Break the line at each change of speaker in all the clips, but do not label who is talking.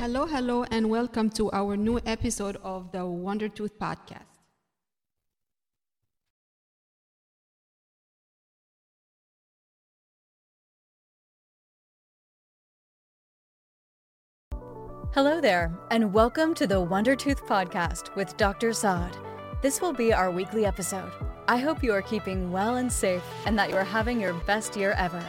Hello, hello, and welcome to our new episode of the Wonder Tooth Podcast.
Hello there, and welcome to the Wonder Tooth Podcast with Dr. Saad. This will be our weekly episode. I hope you are keeping well and safe and that you are having your best year ever.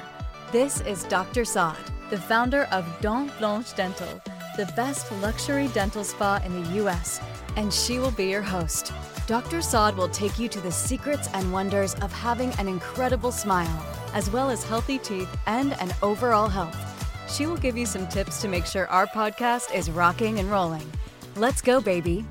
This is Dr. Saad, the founder of Dent Blanche Dental, the best luxury dental spa in the US, and she will be your host. Dr. Saad will take you to the secrets and wonders of having an incredible smile, as well as healthy teeth and an overall health. She will give you some tips to make sure our podcast is rocking and rolling. Let's go, baby.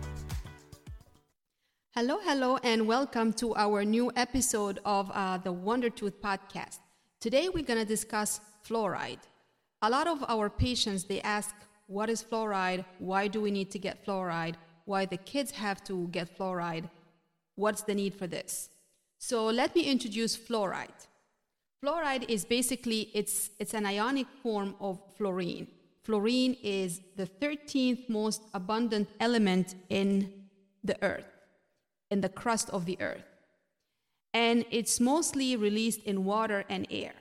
Hello, hello, and welcome to our new episode of uh, the Wonder Tooth Podcast. Today we're going to discuss fluoride. A lot of our patients they ask, "What is fluoride? Why do we need to get fluoride? Why the kids have to get fluoride? What's the need for this?" So let me introduce fluoride. Fluoride is basically it's it's an ionic form of fluorine. Fluorine is the 13th most abundant element in the earth, in the crust of the earth. And it's mostly released in water and air.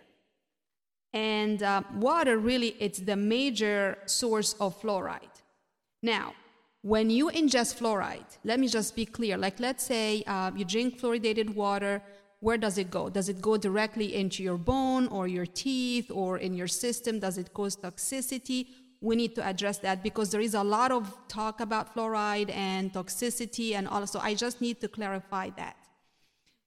And uh, water really it's the major source of fluoride. Now, when you ingest fluoride, let me just be clear. Like, let's say uh, you drink fluoridated water, where does it go? Does it go directly into your bone or your teeth or in your system? Does it cause toxicity? We need to address that because there is a lot of talk about fluoride and toxicity, and also I just need to clarify that.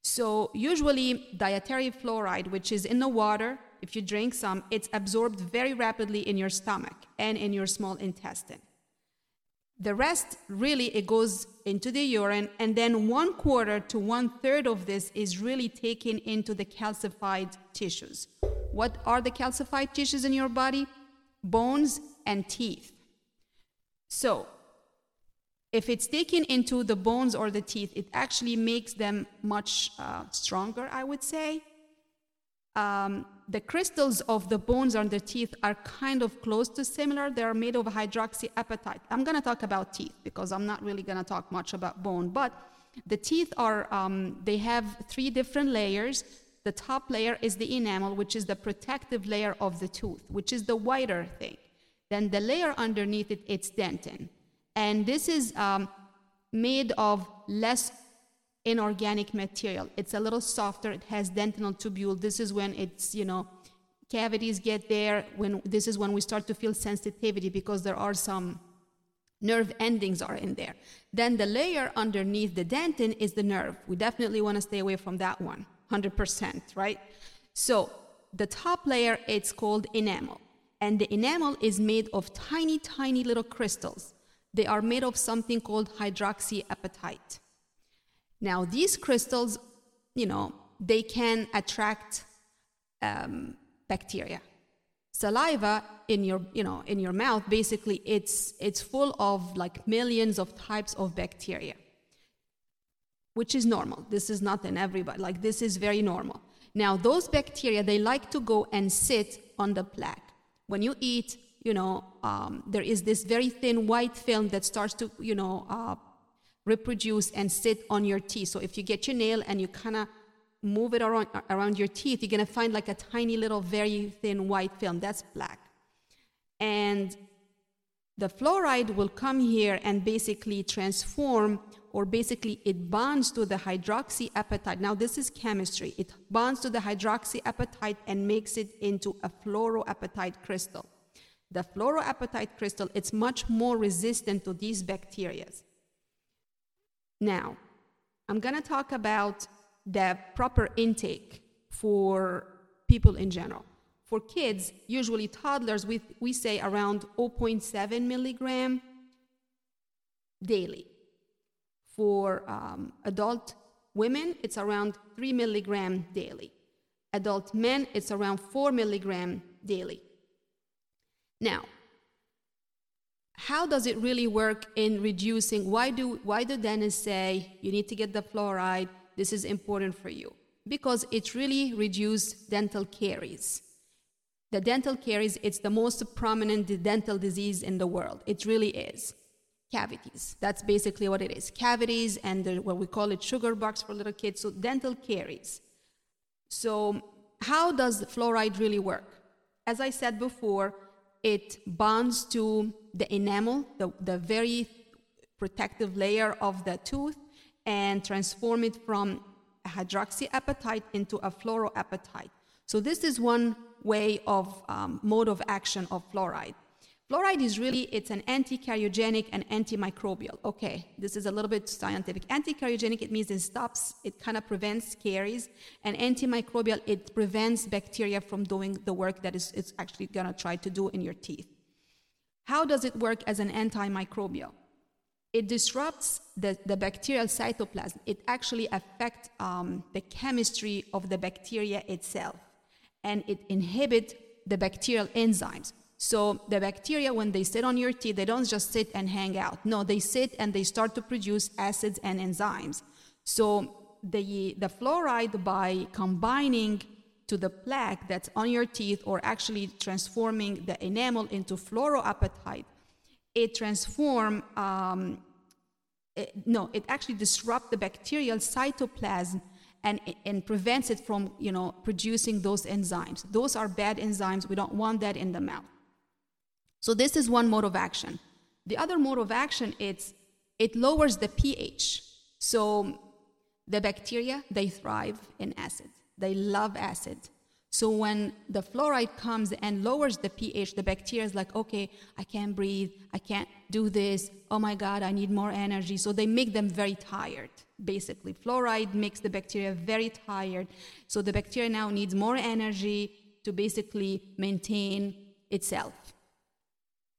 So, usually, dietary fluoride, which is in the water, if you drink some, it's absorbed very rapidly in your stomach and in your small intestine. The rest really it goes into the urine, and then one quarter to one third of this is really taken into the calcified tissues. What are the calcified tissues in your body? Bones and teeth. So, if it's taken into the bones or the teeth, it actually makes them much uh, stronger, I would say. Um, the crystals of the bones on the teeth are kind of close to similar. They are made of hydroxyapatite. I'm going to talk about teeth because I'm not really going to talk much about bone. But the teeth are, um, they have three different layers. The top layer is the enamel, which is the protective layer of the tooth, which is the whiter thing. Then the layer underneath it, it's dentin. And this is um, made of less inorganic material. It's a little softer. It has dentinal tubule. This is when it's, you know, cavities get there. When this is when we start to feel sensitivity because there are some nerve endings are in there. Then the layer underneath the dentin is the nerve. We definitely want to stay away from that one, 100%, right? So the top layer, it's called enamel. And the enamel is made of tiny, tiny little crystals. They are made of something called hydroxyapatite. Now, these crystals, you know, they can attract um, bacteria. Saliva in your, you know, in your mouth, basically, it's it's full of like millions of types of bacteria, which is normal. This is not in everybody. Like this is very normal. Now, those bacteria they like to go and sit on the plaque. When you eat, you know, um, there is this very thin white film that starts to, you know, uh, reproduce and sit on your teeth. So if you get your nail and you kind of move it around, around your teeth, you're going to find like a tiny little, very thin white film. That's plaque. And the fluoride will come here and basically transform, or basically it bonds to the hydroxyapatite. Now, this is chemistry. It bonds to the hydroxyapatite and makes it into a fluoroapatite crystal. The fluoroapatite crystal, it's much more resistant to these bacteria. Now, I'm going to talk about the proper intake for people in general. For kids, usually toddlers, we, we say around 0.7 milligram daily. For um, adult women, it's around 3 milligram daily. Adult men, it's around 4 milligram daily. Now, how does it really work in reducing? Why do, why do dentists say you need to get the fluoride? This is important for you. Because it really reduces dental caries. the dental caries, it's the most prominent dental disease in the world. It really is. Cavities. That's basically what it is. Cavities and the, what we call it sugar bugs for little kids. So dental caries. So how does fluoride really work? As I said before, it bonds to the enamel, the, the very protective layer of the tooth, and transform it from a hydroxyapatite into a fluoroapatite. So this is one way of um, mode of action of fluoride. Fluoride is really, it's an anti-cariogenic and antimicrobial. Okay, this is a little bit scientific. Anti-cariogenic, it means it stops, it kind of prevents caries. And antimicrobial, it prevents bacteria from doing the work that is, it's actually gonna try to do in your teeth. How does it work as an antimicrobial? It disrupts the, the bacterial cytoplasm. It actually affects um, the chemistry of the bacteria itself and it inhibits the bacterial enzymes. So the bacteria, when they sit on your teeth, they don't just sit and hang out. No, they sit and they start to produce acids and enzymes. So the, the fluoride, by combining to the plaque that's on your teeth or actually transforming the enamel into fluoroapatite, it transform um, it, no, it actually disrupts the bacterial cytoplasm and, and prevents it from you know, producing those enzymes. Those are bad enzymes. We don't want that in the mouth. So this is one mode of action. The other mode of action is it lowers the pH. So the bacteria, they thrive in acid. They love acid. So when the fluoride comes and lowers the pH, the bacteria is like, okay, I can't breathe, I can't do this, oh my God, I need more energy. So they make them very tired, basically. Fluoride makes the bacteria very tired. So the bacteria now needs more energy to basically maintain itself.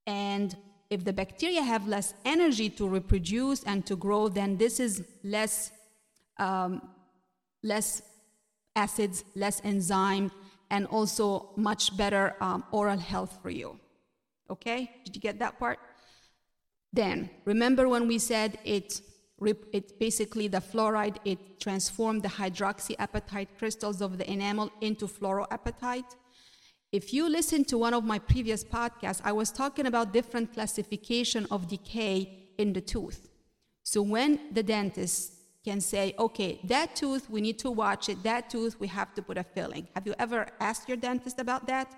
And if the bacteria have less energy to reproduce and to grow, then this is less, um, less acids, less enzyme, and also much better um, oral health for you. Okay? Did you get that part? Then, remember when we said it, it basically the fluoride, it transformed the hydroxyapatite crystals of the enamel into fluoroapatite? If you listen to one of my previous podcasts, I was talking about different classification of decay in the tooth. So when the dentist can say, okay, that tooth, we need to watch it. That tooth, we have to put a filling. Have you ever asked your dentist about that?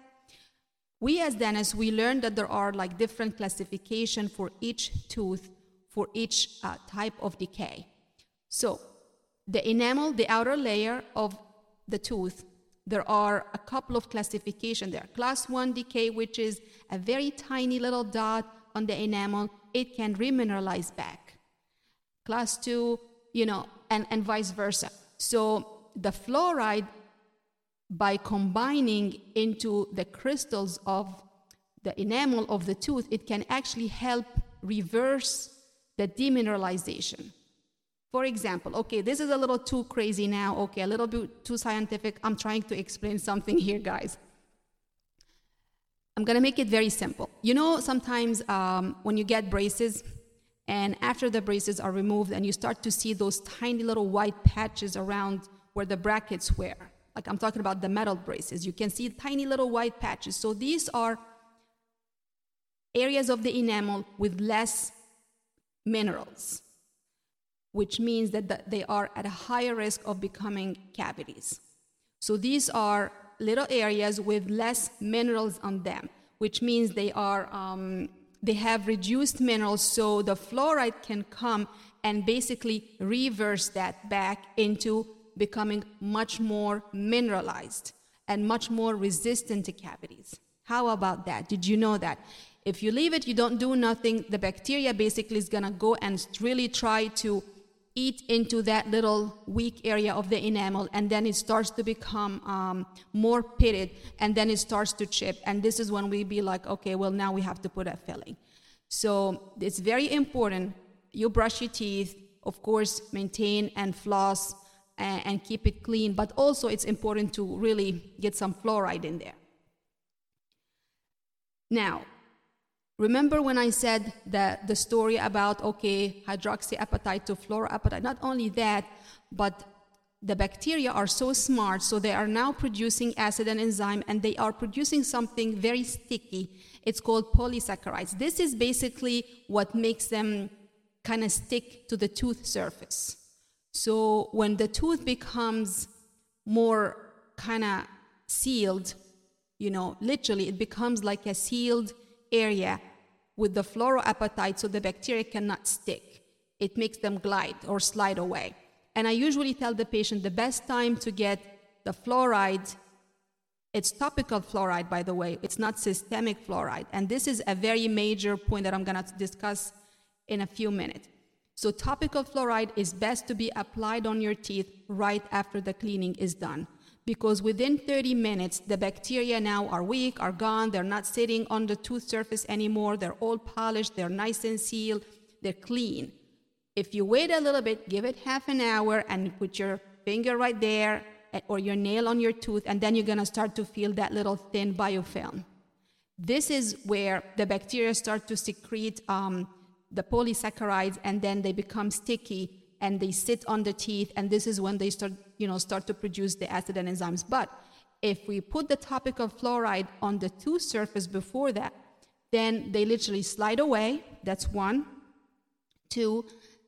We as dentists, we learned that there are like different classification for each tooth, for each uh, type of decay. So the enamel, the outer layer of the tooth, there are a couple of classification there. Class 1 decay, which is a very tiny little dot on the enamel, it can remineralize back. Class 2, you know, and, and vice versa. So the fluoride, by combining into the crystals of the enamel of the tooth, it can actually help reverse the demineralization. For example, okay, this is a little too crazy now, okay, a little bit too scientific. I'm trying to explain something here, guys. I'm gonna make it very simple. You know, sometimes um, when you get braces, and after the braces are removed, and you start to see those tiny little white patches around where the brackets were. Like I'm talking about the metal braces. You can see tiny little white patches. So these are areas of the enamel with less minerals, which means that they are at a higher risk of becoming cavities. So these are little areas with less minerals on them, which means they are um, they have reduced minerals so the fluoride can come and basically reverse that back into becoming much more mineralized and much more resistant to cavities. How about that? Did you know that? If you leave it, you don't do nothing, the bacteria basically is gonna go and really try to eat into that little weak area of the enamel and then it starts to become um, more pitted and then it starts to chip. And this is when we be like okay well now we have to put a filling. So it's very important you brush your teeth of course maintain and floss and, and keep it clean. But also it's important to really get some fluoride in there. Now Remember when I said that the story about, okay, hydroxyapatite to fluoroapatite? Not only that, but the bacteria are so smart, so they are now producing acid and enzyme, and they are producing something very sticky. It's called polysaccharides. This is basically what makes them kind of stick to the tooth surface. So when the tooth becomes more kind of sealed, you know, literally it becomes like a sealed area with the fluoroapatite so the bacteria cannot stick. It makes them glide or slide away. And I usually tell the patient the best time to get the fluoride, it's topical fluoride, by the way, it's not systemic fluoride. And this is a very major point that I'm going to discuss in a few minutes. So, topical fluoride is best to be applied on your teeth right after the cleaning is done. Because within 30 minutes, the bacteria now are weak, are gone, they're not sitting on the tooth surface anymore, they're all polished, they're nice and sealed, they're clean. If you wait a little bit, give it half an hour and put your finger right there or your nail on your tooth, and then you're gonna start to feel that little thin biofilm. This is where the bacteria start to secrete um, the polysaccharides and then they become sticky and they sit on the teeth, and this is when they start, you know, start to produce the acid and enzymes. But if we put the topical fluoride on the tooth surface before that, then they literally slide away. That's one. Two,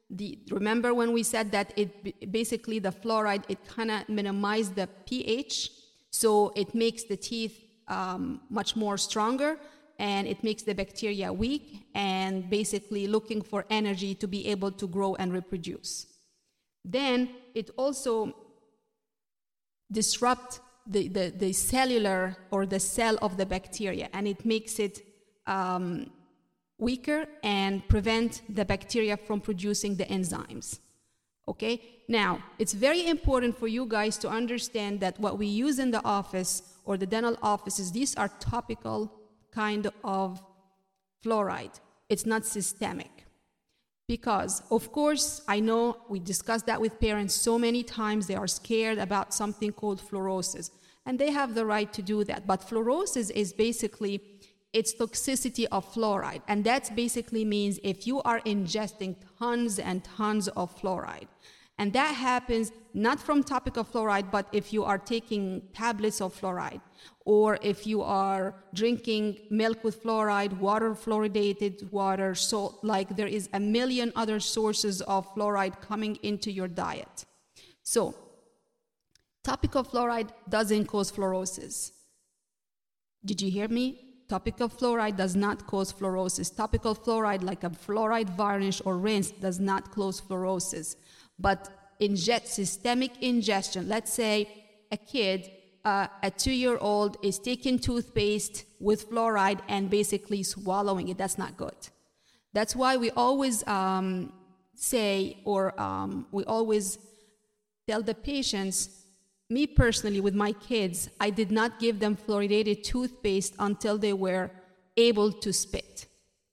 the, remember when we said that it basically the fluoride it kind of minimizes the pH, so it makes the teeth um, much more stronger and it makes the bacteria weak and basically looking for energy to be able to grow and reproduce. Then it also disrupt the, the, the cellular or the cell of the bacteria and it makes it um, weaker and prevent the bacteria from producing the enzymes. Okay? Now, it's very important for you guys to understand that what we use in the office or the dental offices, these are topical kind of fluoride. It's not systemic. Because, of course, I know we discussed that with parents so many times. They are scared about something called fluorosis, and they have the right to do that. But fluorosis is basically its toxicity of fluoride. And that basically means if you are ingesting tons and tons of fluoride, and that happens not from topical fluoride, but if you are taking tablets of fluoride, or if you are drinking milk with fluoride, water fluoridated water, salt, like there is a million other sources of fluoride coming into your diet. So, topical fluoride doesn't cause fluorosis. Did you hear me? Topical fluoride does not cause fluorosis. Topical fluoride, like a fluoride varnish or rinse, does not cause fluorosis. But inject systemic ingestion. Let's say a kid, uh, a two-year-old, is taking toothpaste with fluoride and basically swallowing it. That's not good. That's why we always um, say, or um, we always tell the patients me personally, with my kids, I did not give them fluoridated toothpaste until they were able to spit.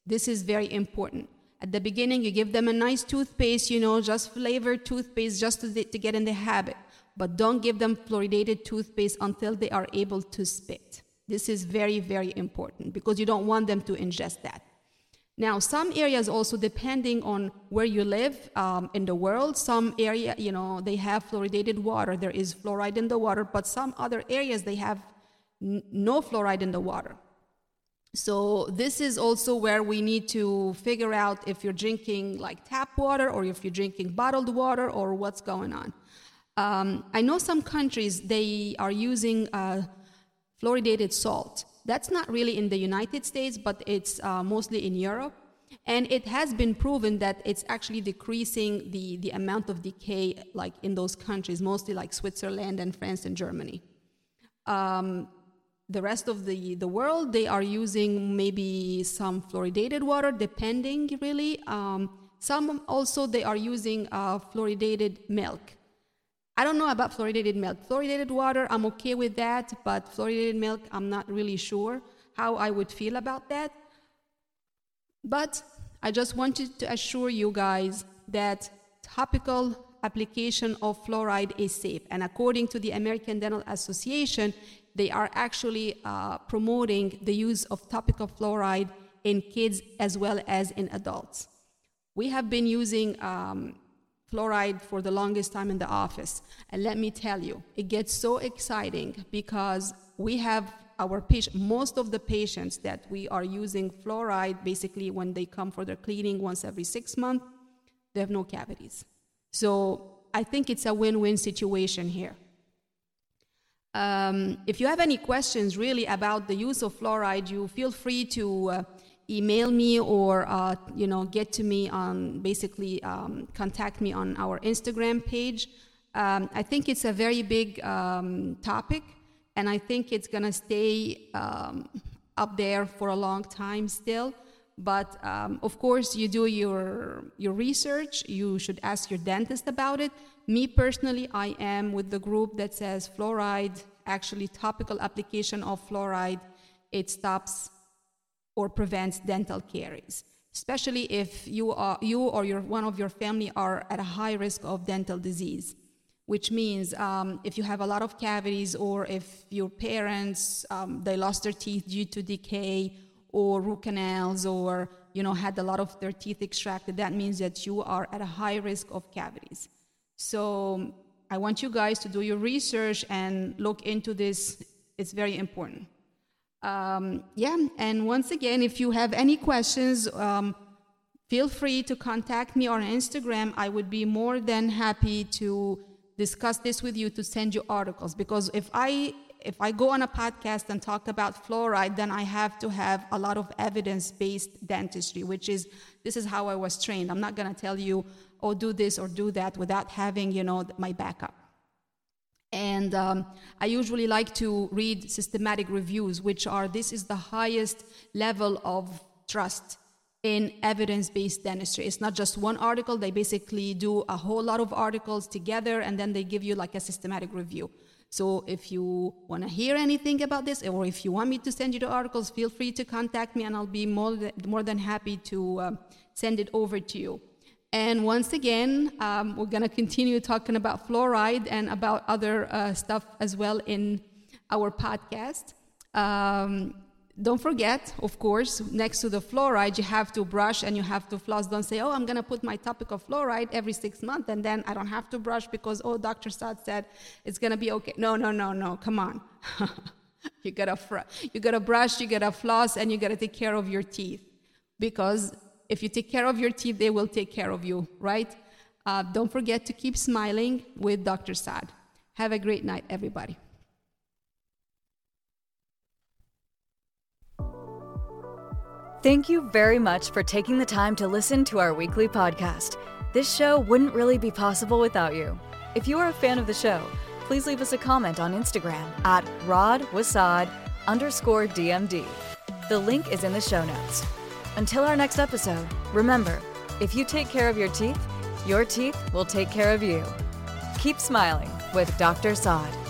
This is very important. At the beginning, you give them a nice toothpaste, you know, just flavored toothpaste just to, to get in the habit. But don't give them fluoridated toothpaste until they are able to spit. This is very, very important because you don't want them to ingest that. Now, some areas also, depending on where you live um, in the world, some area, you know, they have fluoridated water. There is fluoride in the water, but some other areas they have n- no fluoride in the water. So this is also where we need to figure out if you're drinking like tap water or if you're drinking bottled water or what's going on. Um, I know some countries they are using uh, fluoridated salt. That's not really in the United States, but it's uh, mostly in Europe. And it has been proven that it's actually decreasing the, the amount of decay like in those countries, mostly like Switzerland and France and Germany. Um, the rest of the, the world, they are using maybe some fluoridated water, depending really. Um, some also, they are using uh, fluoridated milk. I don't know about fluoridated milk. Fluoridated water, I'm okay with that, but fluoridated milk, I'm not really sure how I would feel about that. But I just wanted to assure you guys that topical application of fluoride is safe. And according to the American Dental Association, they are actually uh, promoting the use of topical fluoride in kids as well as in adults. We have been using um, fluoride for the longest time in the office. And let me tell you, it gets so exciting because we have our patient, most of the patients that we are using fluoride, basically when they come for their cleaning once every six months, they have no cavities. So I think it's a win-win situation here. Um, if you have any questions really about the use of fluoride, you feel free to uh, email me or uh, you know get to me on basically um, contact me on our Instagram page. Um, I think it's a very big um, topic, and I think it's gonna stay um, up there for a long time still. But um, of course, you do your your research. You should ask your dentist about it. Me personally, I am with the group that says fluoride. Actually, topical application of fluoride, it stops or prevents dental caries, especially if you, are, you or your, one of your family are at a high risk of dental disease, which means um, if you have a lot of cavities or if your parents, um, they lost their teeth due to decay or root canals or you know, had a lot of their teeth extracted, that means that you are at a high risk of cavities. So I want you guys to do your research and look into this. It's very important. Um, yeah, and once again, if you have any questions, um, feel free to contact me on Instagram. I would be more than happy to discuss this with you to send you articles because if I if I go on a podcast and talk about fluoride, then I have to have a lot of evidence-based dentistry, which is this is how I was trained. I'm not going to tell you, oh, do this or do that without having you know my backup. And um, I usually like to read systematic reviews, which are this is the highest level of trust in evidence based dentistry. It's not just one article, they basically do a whole lot of articles together and then they give you like a systematic review. So if you want to hear anything about this, or if you want me to send you the articles, feel free to contact me and I'll be more than, more than happy to uh, send it over to you. And once again, um, we're going to continue talking about fluoride and about other uh, stuff as well in our podcast. Um, don't forget, of course, next to the fluoride, you have to brush and you have to floss. Don't say, oh, I'm going to put my topical fluoride every six months and then I don't have to brush because, oh, Dr. Saad said it's going to be okay. No, no, no, no, come on. you got to fr- you got to brush, you got to floss, and you got to take care of your teeth because if you take care of your teeth, they will take care of you, right? Uh, don't forget to keep smiling with Dr. Saad. Have a great night, everybody.
Thank you very much for taking the time to listen to our weekly podcast. This show wouldn't really be possible without you. If you are a fan of the show, please leave us a comment on Instagram at rodwasad underscore DMD. The link is in the show notes. Until our next episode, remember if you take care of your teeth, your teeth will take care of you. Keep smiling with Dr. Saad.